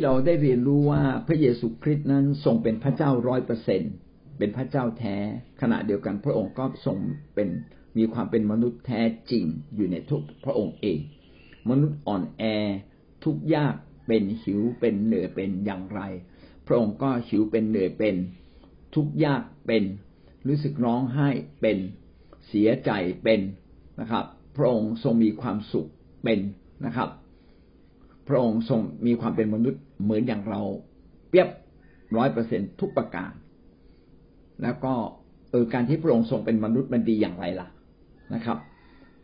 ที่เราได้เรียนรู้ว่าพระเยซูคริสต์นั้นทรงเป็นพระเจ้าร้อยเปอร์เซ็นเป็นพระเจ้าแท้ ขณะเดียวกันพระองค์ก็ทรงเป็นมีความเป็นมนุษย์แท้จริงอยู่ในทุกพระองค์เอง มนุษย์อ่อนแอทุกยากเป็นหิวเป็นเหนื่อยเป็นอย่างไร พระองค์ก็หิวเป็นเหนื่อยเป็นทุกยากเป็นรู้สึกร้องไห้เป็นเสียใจเป็นนะครับ พระองค์ทรงมีความสุขเป็นนะครับ พระองค์ทรงมีความเป็นมนุษย์เหมือนอย่างเราเปียบร้อยเปอร์เซ็นทุกประการ แล้วก็เออการที่พระองค์ทรงเป็นมนุษย์มันดีอย่างไรล่ะนะครับ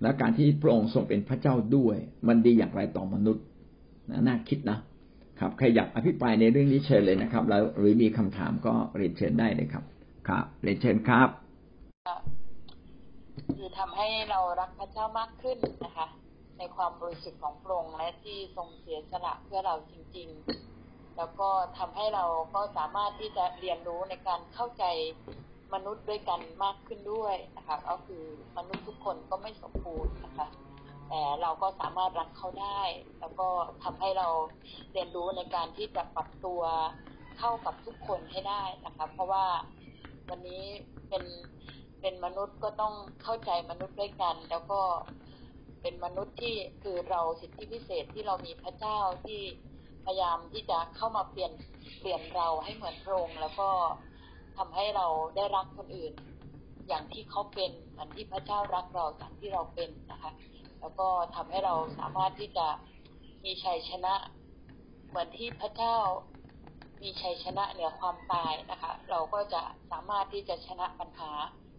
และการที่พระองค์ทรงเป็นพระเจ้าด้วย มันดีอย่างไรต่อมนุษย์น่าคิดนะครับใครอยากอภิปรายในเรื่องนี้เชิญเลยนะครับ แล้วหรือมีคำถามก็เรียนเชิญได้เลยครับ ครับเรียนเชิญครับ คือทำให้เรารักพระเจ้ามากขึ้นนะคะ ในความบริสุทธิ์ของพระองค์และที่ทรงเสียสละเพื่อเราจริง ๆ แล้วก็ทำให้เราก็สามารถที่จะเรียนรู้ในการเข้าใจมนุษย์ด้วยกันมากขึ้นด้วยนะคะก็คือมนุษย์ทุกคนก็ไม่สมบูรณ์นะคะแต่เราก็สามารถรักเขาได้ แล้วก็ทำให้เราเรียนรู้ในการที่จะปรับตัวเข้ากับทุกคนให้ได้นะคะเพราะว่าวันนี้เป็นเป็นมนุษย์ก็ต้องเข้าใจมนุษย์ด้วยกัน แล้วก็ เป็นมนุษย์ที่คือเราสิทธิพิเศษที่เรามีพระเจ้าที่พยายามที่จะเข้ามาเปลี่ยนเปลี่ยนเราให้เหมือนพระองค์แล้วก็ทำให้เราได้รักคนอื่น อย่างที่เขาเป็นเหมือนที่พระเจ้ารักเราอย่างที่เราเป็นนะคะ แล้วก็ทำให้เราสามารถที่จะมีชัยชนะ เหมือนที่พระเจ้ามีชัยชนะเหนือความตายนะคะ เราก็จะสามารถที่จะชนะปัญหา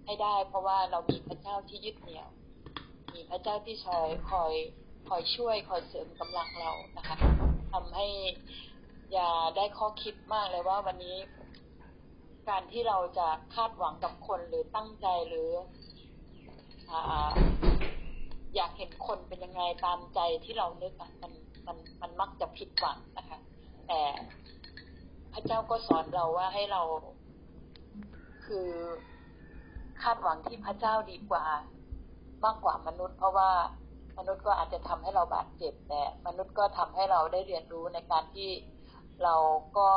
ให้ได้ เพราะว่าเรามีพระเจ้าที่ยึดเหนี่ยว มีพระเจ้าที่คอยคอยคอยช่วยคอยเสริมกำลังเรานะคะทำให้อย่าได้ข้อคิดมากเลยว่าวันนี้ การที่เราจะคาดหวังกับคนหรือตั้งใจหรืออยากเห็นคนเป็นยังไงตามใจที่เรานึกอะมันมันมันมักจะผิดหวังนะคะ แต่พระเจ้าก็สอนเราว่าให้เราคือคาดหวังที่พระเจ้าดีกว่า มากกว่ามนุษย์ เพราะว่ามนุษย์ก็อาจจะทำให้เราบาดเจ็บแต่มนุษย์ก็ทำให้เราได้เรียนรู้ในการที่เราก็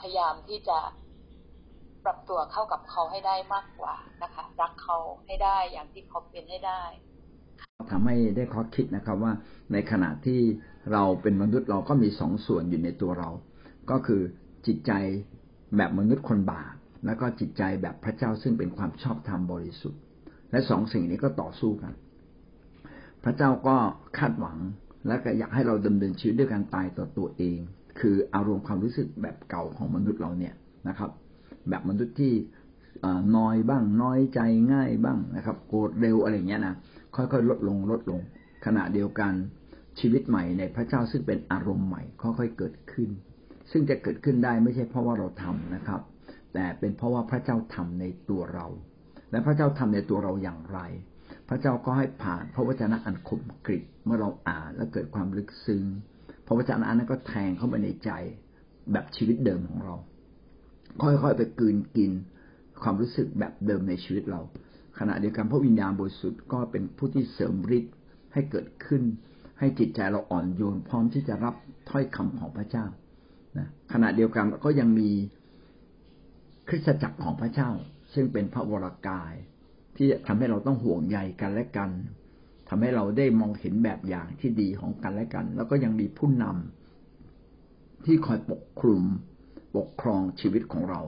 พยายามที่จะปรับตัวเข้ากับเขาให้ได้มากกว่านะคะ รักเขาให้ได้อย่างที่เขาเป็นให้ได้ทำให้ได้ข้อคิดนะครับว่าในขณะที่เราเป็นมนุษย์เราก็มีสองส่วนอยู่ในตัวเรา ก็คือจิตใจแบบมนุษย์คนบาปแล้วก็จิตใจแบบพระเจ้าซึ่งเป็นความชอบธรรมบริสุทธิ์ และสองสิ่งนี้ก็ต่อสู้กัน พระเจ้าก็คาดหวังและก็อยากให้เราดำเนินชีวิตด้วยการตายต่อตัวเอง คืออารมณ์ความรู้สึกแบบเก่าของมนุษย์เราเนี่ยนะครับ แบบมนุษย์ที่น้อยบ้าง น้อยใจง่ายบ้างนะครับ โกรธเร็วอะไรเงี้ยนะค่อยๆลดลงลดลง ขณะเดียวกันชีวิตใหม่ในพระเจ้าซึ่งเป็นอารมณ์ใหม่ค่อยๆเกิดขึ้น ซึ่งจะเกิดขึ้นได้ไม่ใช่เพราะว่าเราทำนะครับ แต่เป็นเพราะว่าพระเจ้าทำในตัวเรา และพระเจ้าทำในตัวเราอย่างไร พระเจ้าก็ให้ผ่านพระวจนะอันคมกริบเมื่อเราอ่านแล้วเกิดความลึกซึ้งพระวจนะนั้นก็แทงเข้าไปในใจแบบชีวิตเดิมของเรา ค่อยๆไปกืนกินความรู้สึกแบบเดิมในชีวิตเรา ขณะเดียวกันพระวิญญาณบริสุทธิ์ก็เป็นผู้ที่เสริมฤทธิ์ให้เกิดขึ้น ให้จิตใจเราอ่อนโยน พร้อมที่จะรับถ้อยคำของพระเจ้านะขณะเดียวกันก็ยังมีคริสตจักรของพระเจ้า ซึ่งเป็นพระวรากาย ที่ทำให้เราต้องห่วงใยกันและกันทำให้เราได้มองเห็นแบบอย่างที่ดีของกันและกัน แล้วก็ยังมีผู้นำที่คอยปกคลุมปกครองชีวิตของเรา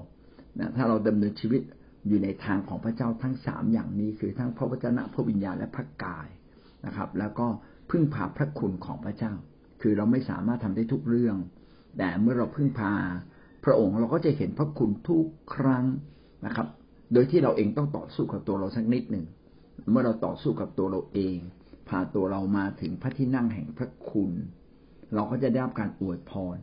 นะถ้าเราดำเนินชีวิตอยู่ในทางของพระเจ้าทั้งสามอย่างนี้คือทั้งพระวจนะพระวิญญาณและพระกายนะครับ แล้วก็พึ่งพาพระคุณของพระเจ้า คือเราไม่สามารถทำได้ทุกเรื่อง แต่เมื่อเราพึ่งพาพระองค์เราก็จะเห็นพระคุณทุกครั้งนะครับ โดยที่เราเองต้องต่อสู้กับตัวเราสักนิดหนึ่งเมื่อเราต่อสู้กับตัวเราเองพาตัวเรามาถึงพระที่นั่งแห่งพระคุณ เราก็จะได้รับการอวยพร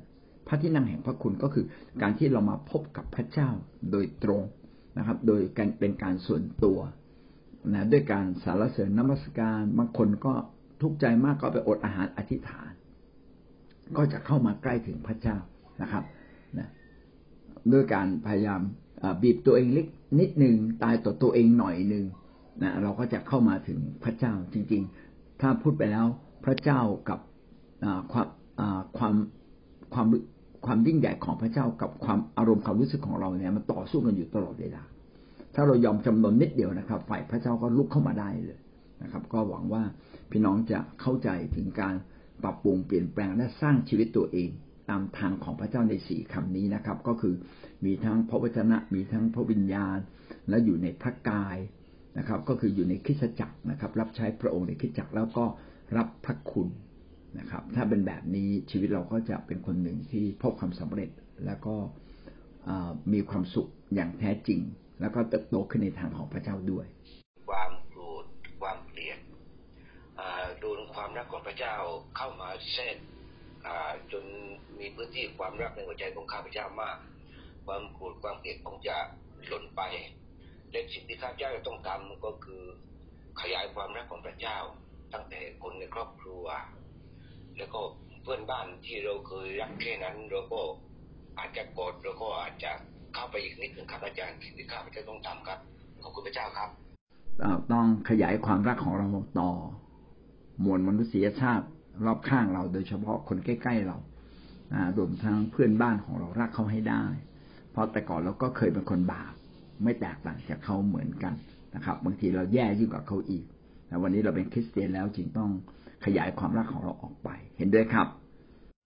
พระที่นั่งแห่งพระคุณก็คือ การที่เรามาพบกับพระเจ้าโดยตรงนะครับ โดยการเป็นการส่วนตัวนะด้วยการสารเสริญนมัสการบางคนก็ทุกข์ใจมากก็ไปอดอาหารอธิษฐาน ก็จะเข้ามาใกล้ถึงพระเจ้านะครับนะด้วยการพยายาม บีบตัวเองเล็กนิดหนึ่งตายต่อตัวเองหน่อยหนึ่งนะเราก็จะเข้ามาถึงพระเจ้าจริง ๆ ถ้าพูดไปแล้วพระเจ้ากับความความความความยิ่งใหญ่ของพระเจ้ากับความอารมณ์ความรู้สึกของเราเนี่ยมันต่อสู้กันอยู่ตลอดเวลาถ้าเรายอมจำนนนิดเดียวนะครับ ฝ่ายพระเจ้าก็ลุกเข้ามาได้เลยนะครับ ก็หวังว่าพี่น้องจะเข้าใจถึงการปรับปรุงเปลี่ยนแปลงและสร้างชีวิตตัวเอง ตามทางของพระเจ้าในสี่คำนี้นะครับ ก็คือมีทั้งพระวจนะ มีทั้งพระวิญญาณ และอยู่ในพระกายนะครับ ก็คืออยู่ในคิสจักรนะครับ รับใช้พระองค์ในคิสจักรแล้วก็รับพระคุณนะครับ ถ้าเป็นแบบนี้ชีวิตเราก็จะเป็นคนหนึ่งที่พบความสำเร็จแล้วก็มีความสุขอย่างแท้จริง แล้วก็เติบโตขึ้นในทางของพระเจ้าด้วย ความโกรธความเกลียดโดนความรักของพระเจ้าเข้ามาแทรก จนมีพื้นที่ความรักในหัวใจของข้าพเจ้ามาก ความโกรธความเกลียดคงจะหล่นไป และสิ่งที่ข้าพเจ้าจะต้องทำก็คือขยายความรักของพระเจ้า ตั้งแต่คนในครอบครัว แล้วก็เพื่อนบ้านที่เราเคยรักแค่นั้นเราก็อาจจะกดเราก็อาจจะเข้าไปอีกนิดหนึ่งครับอาจารย์สิ่งที่ข้าพเจ้าต้องทำครับขอบคุณพระเจ้าครับต้องขยายความรักของเราต่อมวลมนุษยชาติ รอบข้างเราโดยเฉพาะคนใกล้ ๆ เรารวมทั้งเพื่อนบ้านของเรารักเขาให้ได้ เพราะแต่ก่อนเราก็เคยเป็นคนบาปไม่แตกต่างจากเขาเหมือนกันนะครับ บางทีเราแย่ยิ่งกว่าเขาอีกแต่วันนี้เราเป็นคริสเตียนแล้วจึงต้องขยายความรักของเราออกไป เห็นด้วยครับ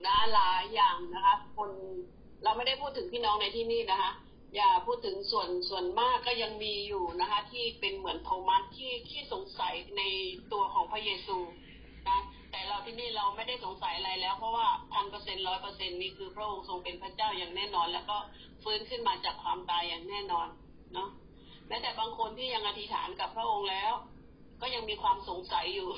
นะหลายอย่างนะคะ คนเราไม่ได้พูดถึงพี่น้องในที่นี่นะคะ อย่าพูดถึงส่วนส่วนมากก็ยังมีอยู่นะคะ ที่เป็นเหมือนโทมัสที่ที่สงสัยในตัวของพระเยซูนะ แต่เราที่นี่เราไม่ได้สงสัยอะไรแล้ว เพราะว่าพันเปอร์เซ็นร้อยเปอร์เซ็นนี่คือพระองค์ทรงเป็นพระเจ้าอย่างแน่นอน แล้วก็ฟื้นขึ้นมาจากความตายอย่างแน่นอนเนาะแม้แต่บางคนที่ยังอธิษฐานกับพระองค์แล้ว ก็ยังมีความสงสัยอยู่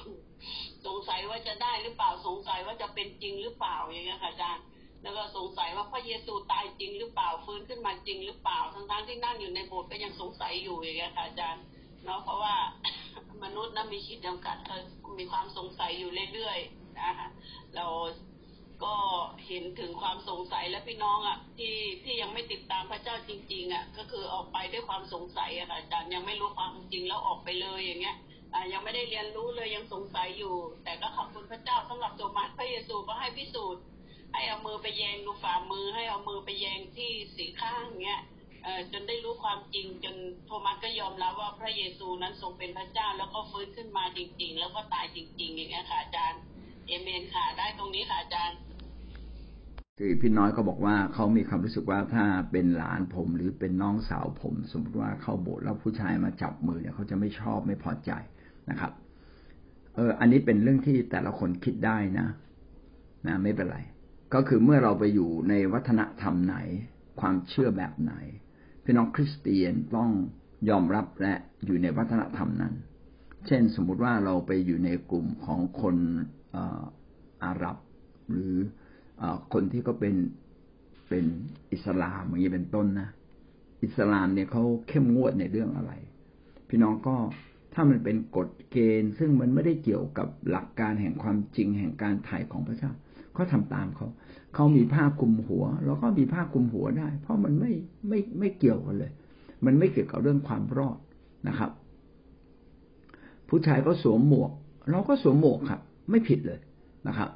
สงสัยว่าจะได้หรือเปล่าสงสัยว่าจะเป็นจริงหรือเปล่าอย่างเงี้ยค่ะอาจารย์แล้วก็สงสัยว่าพระเยซูตายจริงหรือเปล่าฟื้นขึ้นมาจริงหรือเปล่าทั้งๆที่นั่งอยู่ในโบสถ์ก็ยังสงสัยอยู่อย่างเงี้ยค่ะอาจารย์เนาะเพราะว่า มนุษย์นั้นมีขีดจำกัดมีความสงสัยอยู่เรื่อยๆนะคะเราก็เห็นถึงความสงสัยและพี่น้องอะ ที่ที่ยังไม่ติดตามพระเจ้าจริง ๆ อะ ก็คือออกไปด้วยความสงสัยอะค่ะอาจารย์ยังไม่รู้ความจริงแล้วออกไปเลยอย่างเงี้ยอ่ายังไม่ได้เรียนรู้เลยยังสงสัยอยู่ แต่ก็ขอบคุณพระเจ้าสำหรับตัวมัดพระเยซูก็ให้พิสูจน์ให้เอามือไปแยงดูฝ่ามือให้เอามือไปแยงที่สีข้างเงี้ย จนได้รู้ความจริง จนโทมัสก็ยอมรับว่าพระเยซูนั้นทรงเป็นพระเจ้า แล้วก็ฟื้นขึ้นมาจริง ๆ แล้วก็ตายจริง ๆ อย่างเงี้ค่ะอาจารย์เอเมนค่ะ ได้ตรงนี้ค่ะอาจารย์คือพี่น้อยก็บอกว่าเขามีความรู้สึกว่าถ้าเป็นหลานผมหรือเป็นน้องสาวผม สมมติว่าเข้าโบสถ์แล้วผู้ชายมาจับมือเนี่ยเขาจะไม่ชอบไม่พอใจนะครับ เออ อันนี้เป็นเรื่องที่แต่ละคนคิดได้นะนะไม่เป็นไร ก็คือเมื่อเราไปอยู่ในวัฒนธรรมไหน ความเชื่อแบบไหน พี่น้องคริสเตียนต้องยอมรับและอยู่ในวัฒนธรรมนั้น เช่นสมมุติว่าเราไปอยู่ในกลุ่มของคนอาหรับ หรือคนที่เขาเป็นเป็นอิสลามอย่างนี้เป็นต้นนะอิสลามเนี่ยเขาเข้มงวดในเรื่องอะไร พี่น้องก็ถ้ามันเป็นกฎเกณฑ์ ซึ่งมันไม่ได้เกี่ยวกับหลักการแห่งความจริงแห่งการถ่ายของพระเจ้า ก็ทำตามเขาเขามีผ้าคลุมหัวเราก็มีผ้าคลุมหัวได้ เพราะมันไม่ไม่ไม่เกี่ยวกันเลย มันไม่เกี่ยวกับเรื่องความรอดนะครับ ผู้ชายก็สวมหมวก เราก็สวมหมวกครับ ไม่ผิดเลยนะครับ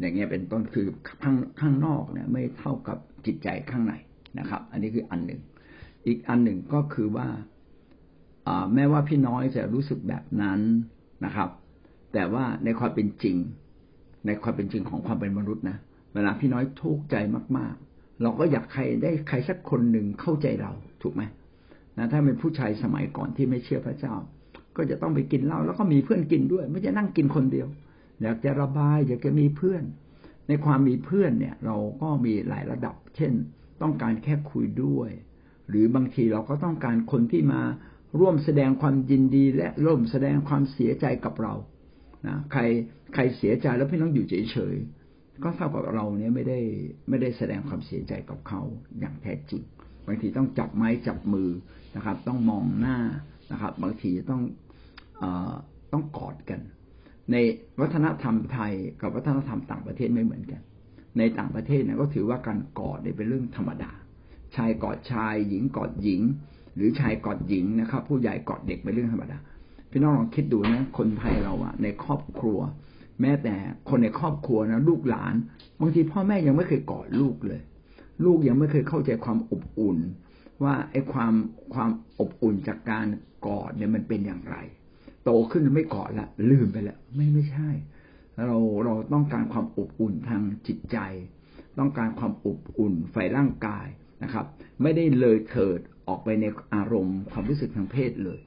อย่างเงี้ยเป็นต้นคือข้างข้างนอกเนี่ย ไม่เท่ากับจิตใจข้างในนะครับ อันนี้คืออันหนึ่ง อีกอันหนึ่งก็คือว่าแม้ว่าพี่น้อยจะรู้สึกแบบนั้นนะครับ แต่ว่าในความเป็นจริง ในความเป็นจริงของความเป็นมนุษย์นะเวลาพี่น้อยทุกข์ใจมาก ๆ เราก็อยากใครได้ใครสักคนหนึ่งเข้าใจเราถูกไหมนะถ้าเป็นผู้ชายสมัยก่อนที่ไม่เชื่อพระเจ้า ก็จะต้องไปกินเหล้าแล้วก็มีเพื่อนกินด้วย ไม่จะนั่งกินคนเดียว อยากจะระบาย อยากจะมีเพื่อน ในความมีเพื่อนเนี่ย เราก็มีหลายระดับ เช่น ต้องการแค่คุยด้วย หรือบางทีเราก็ต้องการคนที่มาร่วมแสดงความยินดีและร่วมแสดงความเสียใจกับเรา นะใครใครเสียใจแล้วพี่น้องอยู่เฉยๆก็เท่ากับเราเนี่ยไม่ได้ไม่ได้แสดงความเสียใจกับเขาอย่างแท้จริงบางทีต้องจับไม้จับมือนะครับ ต้องมองหน้านะครับ บางทีต้องอต้องกอดกัน ในวัฒนธรรมไทยกับวัฒนธรรมต่างประเทศไม่เหมือนกัน ในต่างประเทศเนี่ยก็ถือว่าการกอดเนี่ยเป็นเรื่องธรรมดา ชายกอดชาย หญิงกอดหญิง หรือชายกอดหญิงนะครับ ผู้ใหญ่กอดเด็กเป็นเรื่องธรรมดา พี่น้องลองคิดดูนะ คนไทยเราอะในครอบครัว แม้แต่คนในครอบครัวนะลูกหลานบางทีพ่อแม่ยังไม่เคยกอดลูกเลย ลูกยังไม่เคยเข้าใจความอบอุ่น ว่าไอ้ความความอบอุ่นจากการกอดเนี่ยมันเป็นอย่างไร โตขึ้นไม่กอดละลืมไปแล้วไม่ไม่ใช่ เราเราต้องการความอบอุ่นทางจิตใจ ต้องการความอบอุ่นฝ่ายร่างกายนะครับ ไม่ได้เลยเถิดออกไปในอารมณ์ความรู้สึกทางเพศเลย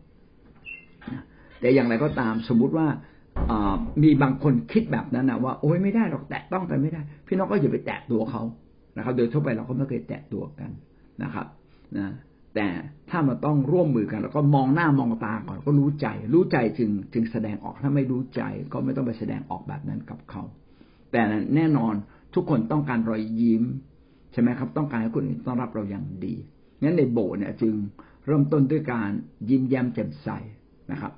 แต่อย่างไรก็ตามสมมุติว่ามีบางคนคิดแบบนั้นนะว่าโอ้ยไม่ได้หรอกแตะต้องกันไม่ได้ พี่น้องก็อย่าไปแตะตัวเขานะครับ โดยทั่วไปเราก็ไม่เคยแตะตัวกันนะครับนะแต่ถ้ามันต้องร่วมมือกัน แล้วก็มองหน้ามองตาก่อนก็รู้ใจ รู้ใจจึงจึงแสดงออกถ้าไม่รู้ใจก็ไม่ต้องไปแสดงออกแบบนั้นกับเขาแต่แน่นอนทุกคนต้องการรอยยิ้มใช่ไหมครับ ต้องการให้คนอื่นต้อนรับเราอย่างดีงั้นในโบสถ์เนี่ยจึงเริ่มต้นด้วยการยิ้มแย้มแจ่มใสนะครับ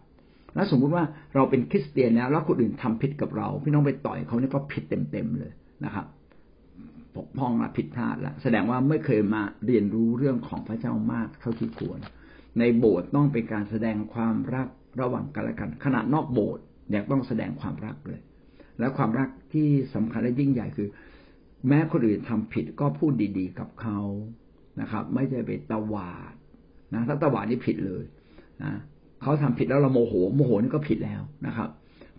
แล้วสมมุติว่าเราเป็นคริสเตียนแล้ว แล้วคนอื่นทำผิดกับเรา พี่น้องไปต่อยเขาเนี่ยก็ผิดเต็มๆเลยนะครับปกพ้องละผิดพลาดละแสดงว่าไม่เคยมาเรียนรู้เรื่องของพระเจ้ามากเท่าที่ควร ในโบสถ์ต้องเป็นการแสดงความรักระหว่างกันและกันขนาดนอกโบสถ์ยังต้องแสดงความรักเลย และความรักที่สำคัญและยิ่งใหญ่คือ แม้คนอื่นทำผิดก็พูดดีๆ กับเขานะครับ ไม่ใช่ไปตวาดนะถ้าตวาดนี่ผิดเลยนะ เขาทำผิดแล้วเราโมโหโมโหนี่ก็ผิดแล้วนะครับ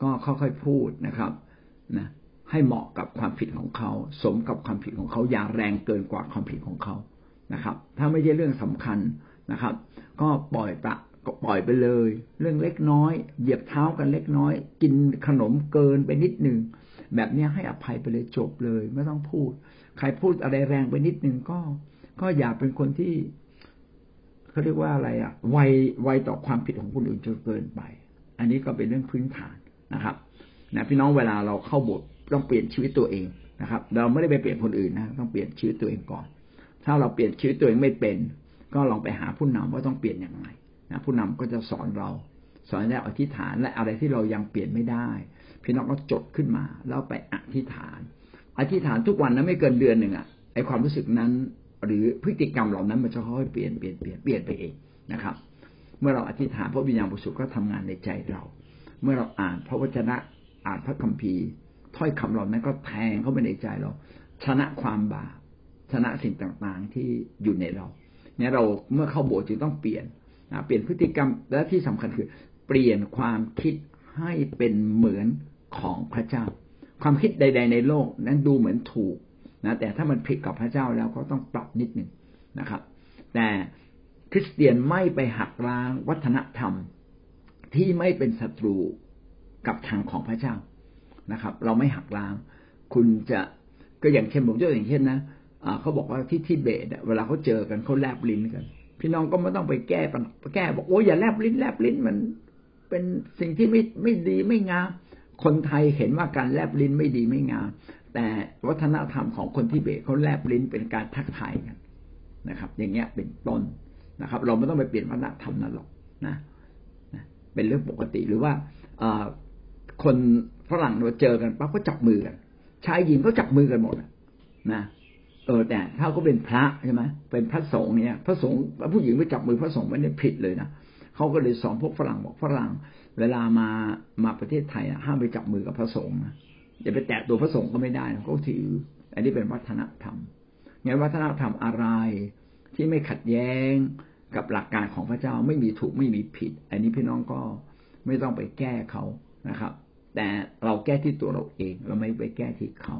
ก็ค่อยๆพูดนะครับนะให้เหมาะกับความผิดของเขา สมกับความผิดของเขาอย่าแรงเกินกว่าความผิดของเขานะครับ ถ้าไม่ใช่เรื่องสำคัญนะครับ ก็ปล่อยปะก็ปล่อยไปเลย เรื่องเล็กน้อย เหยียบเท้ากันเล็กน้อย กินขนมเกินไปนิดหนึ่งแบบนี้ให้อภัยไปเลยจบเลย ไม่ต้องพูด ใครพูดอะไรแรงไปนิดหนึ่งก็ ก็อย่าเป็นคนที่ เขาเรียกว่าอะไรอะไวไวต่อความผิดของคนอื่นจนเกินไป อันนี้ก็เป็นเรื่องพื้นฐานนะครับนะพี่น้องเวลาเราเข้าบทต้องเปลี่ยนชีวิตตัวเองนะครับ เราไม่ได้ไปเปลี่ยนคนอื่นนะต้องเปลี่ยนชีวิตตัวเองก่อน ถ้าเราเปลี่ยนชีวิตตัวเองไม่เป็น ก็ลองไปหาผู้นำว่าต้องเปลี่ยนอย่างไรนะผู้นำก็จะสอนเรา สอนแล้วอธิษฐานและอะไรที่เรายังเปลี่ยนไม่ได้ พี่น้องก็จดขึ้นมาแล้วไปอธิษฐาน อธิษฐานทุกวันนะไม่เกินเดือนหนึ่งอะไอความรู้สึกนั้น หรือพฤติกรรมเหล่านั้นมันจะค่อยเปลี่ยนเปลี่ยนเปลี่ยนเปลี่ยนไปเองนะครับ เมื่อเราอธิษฐานพระวิญญาณบริสุทธิ์ก็ทำงานในใจเรา เมื่อเราอ่านพระวจนะอ่านพระคัมภีร์ ถ้อยคำเหล่านั้นก็แทงเข้าไปในใจเรา ชนะความบาปชนะสิ่งต่างๆที่อยู่ในเราเนี่ยเราเมื่อเข้าโบสถ์จึงต้องเปลี่ยนเปลี่ยนพฤติกรรมและที่สำคัญคือ เปลี่ยนความคิดให้เป็นเหมือนของพระเจ้า ความคิดใด ๆ ในโลกนั้นดูเหมือนถูก นะแต่ถ้ามันผิดกับพระเจ้าแล้วก็ต้องปรับนิดหนึ่งนะครับ แต่คริสเตียนไม่ไปหักล้างวัฒนธรรมที่ไม่เป็นศัตรูกับทางของพระเจ้านะครับ เราไม่หักล้าง คุณจะก็อย่างเช่นผมยกอย่างเช่นนะเขาบอกว่าที่ทิเบตเวลาเขาเจอกันเขาแลบลิ้นกัน พี่น้องก็ไม่ต้องไปแก้แก้บอกโอ้ยอย่าแลบลิ้นแลบลิ้นมันเป็นสิ่งที่ไม่ไม่ดีไม่งามคนไทยเห็นว่าการแลบลิ้นไม่ดีไม่งาม แต่วัฒนธรรมของคนทิเบตเขาแลบลิ้นเป็นการทักทายกันนะครับ อย่างเงี้ยเป็นต้นนะครับ เราไม่ต้องไปเปลี่ยนวัฒนธรรมนั่นหรอกนะเป็นเรื่องปกติหรือว่าคนฝรั่งเราเจอกันปั๊บก็จับมือกันชายหญิงก็จับมือกันหมดนะเออแต่ถ้าก็เป็นพระใช่ไหมเป็นพระสงฆ์เนี่ยพระสงฆ์ผู้หญิงไปจับมือพระสงฆ์ไม่ได้ผิดเลยนะเขาก็เลยสอนพวกฝรั่งบอกฝรั่ง เวลามามาประเทศไทยห้ามไปจับมือกับพระสงฆ์นะ อย่าไปแตะตัวพระสงฆ์ก็ไม่ได้เขาถือ อันนี้เป็นวัฒนธรรมงั้นวัฒนธรรมอะไรที่ไม่ขัดแย้งกับหลักการของพระเจ้าไม่มีถูกไม่มีผิด อันนี้พี่น้องก็ไม่ต้องไปแก้เขานะครับ แต่เราแก้ที่ตัวเราเอง เราไม่ไปแก้ที่เขา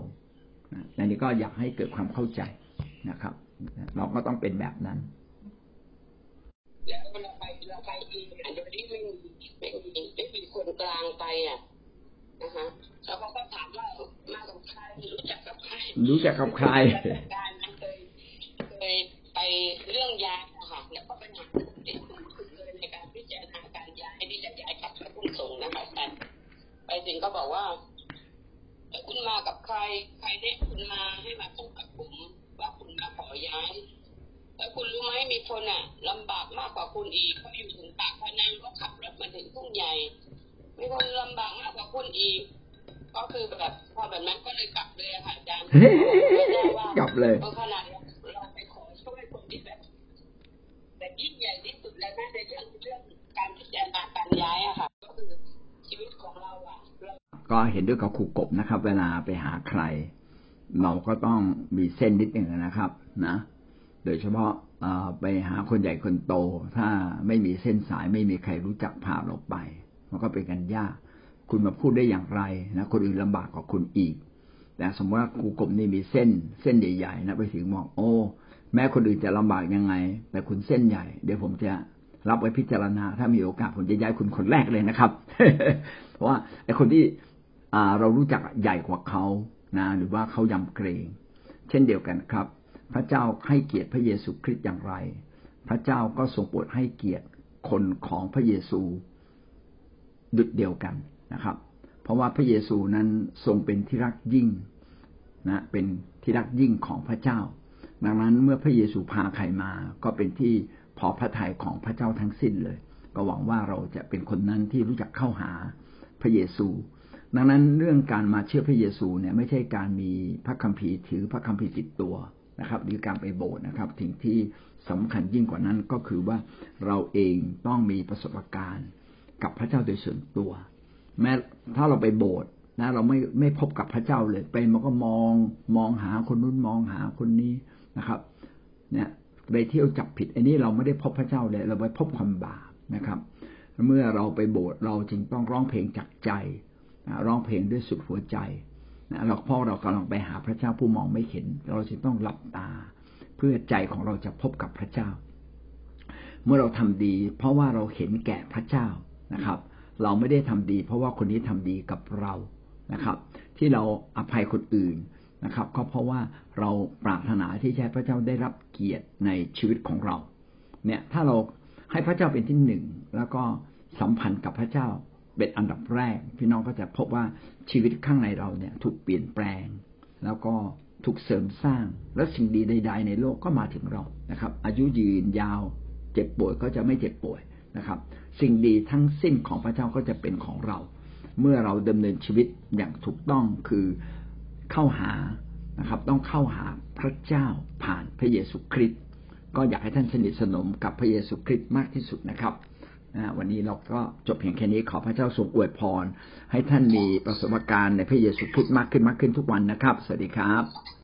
อันนี้ก็อยากให้เกิดความเข้าใจนะครับ เราก็ต้องเป็นแบบนั้นแล้วเราไปเราไปเองโดยที่ไม่มีไม่มีไม่มีคนกลางไปอะ แล้วเขาก็ถามว่ามากับใครรู้จักกับใครรู้จักกับใครการเคยเคยไปเรื่องย้ายอะค่ะแล้วก็ปัญหาที่คุณคุณเลยในการพิจารณาการย้ายที่จะย้ายกลับมาพุ่งส่งนะคะแต่ไปถึงก็บอกว่าคุณมากับใคร ใครได้คุณมาให้มาพบกับผมว่าคุณมาขอย้ายแล้วคุณรู้ไหมมีคนอะ ลำบากมากกว่าคุณอีกเขาอยู่ถึงปากพนังก็ขับรถมาถึงทุ่งใหญ่มีคนลำบากมากกว่าคุณอีก ก็คือแบบพอแบบนั้นก็เลยกลับเลยค่ะอาจารย์กลับ เลยเพราะขนาดเราไปขอช่วยคนที่แบบแต่ยิ่งใหญ่ที่สุดแล้วนะในเรื่องเรื่องการพิจารณาการย้ายอะค่ะ ก็คือชีวิตของเราอะก็เห็นด้วยกับครูกบนะครับ เวลาไปหาใคร เราก็ต้องมีเส้นนิดหนึ่งนะครับ นะ โดยเฉพาะไปหาคนใหญ่คนโต ถ้าไม่มีเส้นสายไม่มีใครรู้จักพาเราไป มันก็เป็นกันยาก คุณมาพูดได้อย่างไรนะคนอื่นลำบากกว่าคุณอีก แต่สมมติว่าครูกบนี่มีเส้น เส้นใหญ่ๆนะไปถึงบอกโอ้แม้คนอื่นจะลำบากยังไง แต่คุณเส้นใหญ่ เดี๋ยวผมจะรับไว้พิจารณา ถ้ามีโอกาสผมจะย้ายคุณคนแรกเลยนะครับ เพราะว่าไอ้คนที่เรารู้จักใหญ่กว่าเขานะ หรือว่าเขายำเกรง เช่นเดียวกันครับ พระเจ้าให้เกียรติพระเยซูคริสต์อย่างไร พระเจ้าก็ทรงโปรดให้เกียรติคนของพระเยซูดุจเดียวกันนะครับ เพราะว่าพระเยซูนั้นทรงเป็นที่รักยิ่งนะเป็นที่รักยิ่งของพระเจ้า ดังนั้นเมื่อพระเยซูพาใครมาก็เป็นที่พอพระทัยของพระเจ้าทั้งสิ้นเลย ก็หวังว่าเราจะเป็นคนนั้นที่รู้จักเข้าหาพระเยซู ดังนั้นเรื่องการมาเชื่อพระเยซูเนี่ยไม่ใช่การมีพระคัมภีร์ถือพระคัมภีร์ติดตัวนะครับ หรือการไปโบสถ์นะครับสิ่งที่สำคัญยิ่งกว่านั้นก็คือว่าเราเองต้องมีประสบการณ์กับพระเจ้าโดยส่วนตัว แม้ถ้าเราไปโบสถ์นะ เราไม่ไม่พบกับพระเจ้าเลยไปมันก็มองมองหาคนนู้นมองหาคนนี้นะครับ เนี่ยไปเที่ยวจับผิด อันนี้เราไม่ได้พบพระเจ้าเลย เราไปพบความบาปนะครับ เมื่อเราไปโบสถ์เราจึงต้องร้องเพลงจากใจร้องเพลงด้วยสุดหัวใจเราเพราะเรากำลังไปหาพระเจ้าผู้มองไม่เห็น เราจึงต้องหลับตา เพื่อใจของเราจะพบกับพระเจ้า เมื่อเราทำดี เพราะว่าเราเห็นแก่พระเจ้านะครับ เราไม่ได้ทำดี เพราะว่าคนนี้ทำดีกับเรานะครับ ที่เราอภัยคนอื่นนะครับ ก็เพราะว่าเราปรารถนาที่จะให้พระเจ้าได้รับเกียรติในชีวิตของเรา เนี่ยถ้าเราให้พระเจ้าเป็นที่หนึ่งแล้วก็สัมพันธ์กับพระเจ้าเป็นอันดับแรก พี่น้องก็จะพบว่าชีวิตข้างในเราเนี่ยถูกเปลี่ยนแปลง แล้วก็ถูกเสริมสร้างและสิ่งดีใด ๆ ในโลกก็มาถึงเรานะครับ อายุยืนยาว เจ็บป่วยก็จะไม่เจ็บป่วย นะครับ สิ่งดีทั้งสิ้นของพระเจ้าก็จะเป็นของเรา เมื่อเราดำเนินชีวิตอย่างถูกต้องคือเข้าหานะครับ ต้องเข้าหาพระเจ้าผ่านพระเยซูคริสต์ก็อยากให้ท่านสนิทสนมกับพระเยซูคริสต์มากที่สุดนะครับวันนี้เราก็จบเพียงแค่นี้ขอพระเจ้าทรงอวยพร ให้ท่านมีประสบการณ์ในพระเยซูคริสต์มากขึ้นมากขึ้นทุกวันนะครับ สวัสดีครับ